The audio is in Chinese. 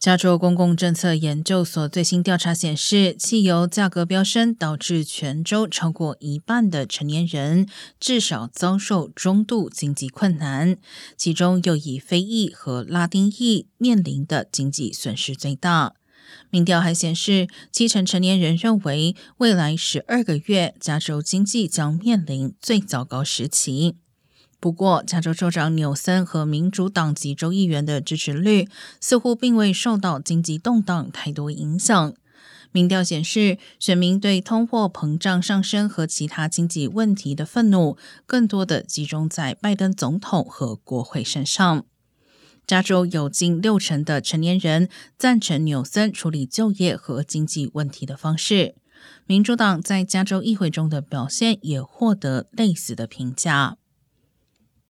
加州公共政策研究所最新调查显示，汽油价格飙升导致全州超过一半的成年人至少遭受中度经济困难，其中又以非裔和拉丁裔面临的经济损失最大。民调还显示，七成成年人认为未来十二个月加州经济将面临最糟糕时期。不过，加州州长纽森和民主党籍州议员的支持率似乎并未受到经济动荡太多影响。民调显示，选民对通货膨胀上升和其他经济问题的愤怒，更多的集中在拜登总统和国会身上。加州有近六成的成年人赞成纽森处理就业和经济问题的方式。民主党在加州议会中的表现也获得类似的评价。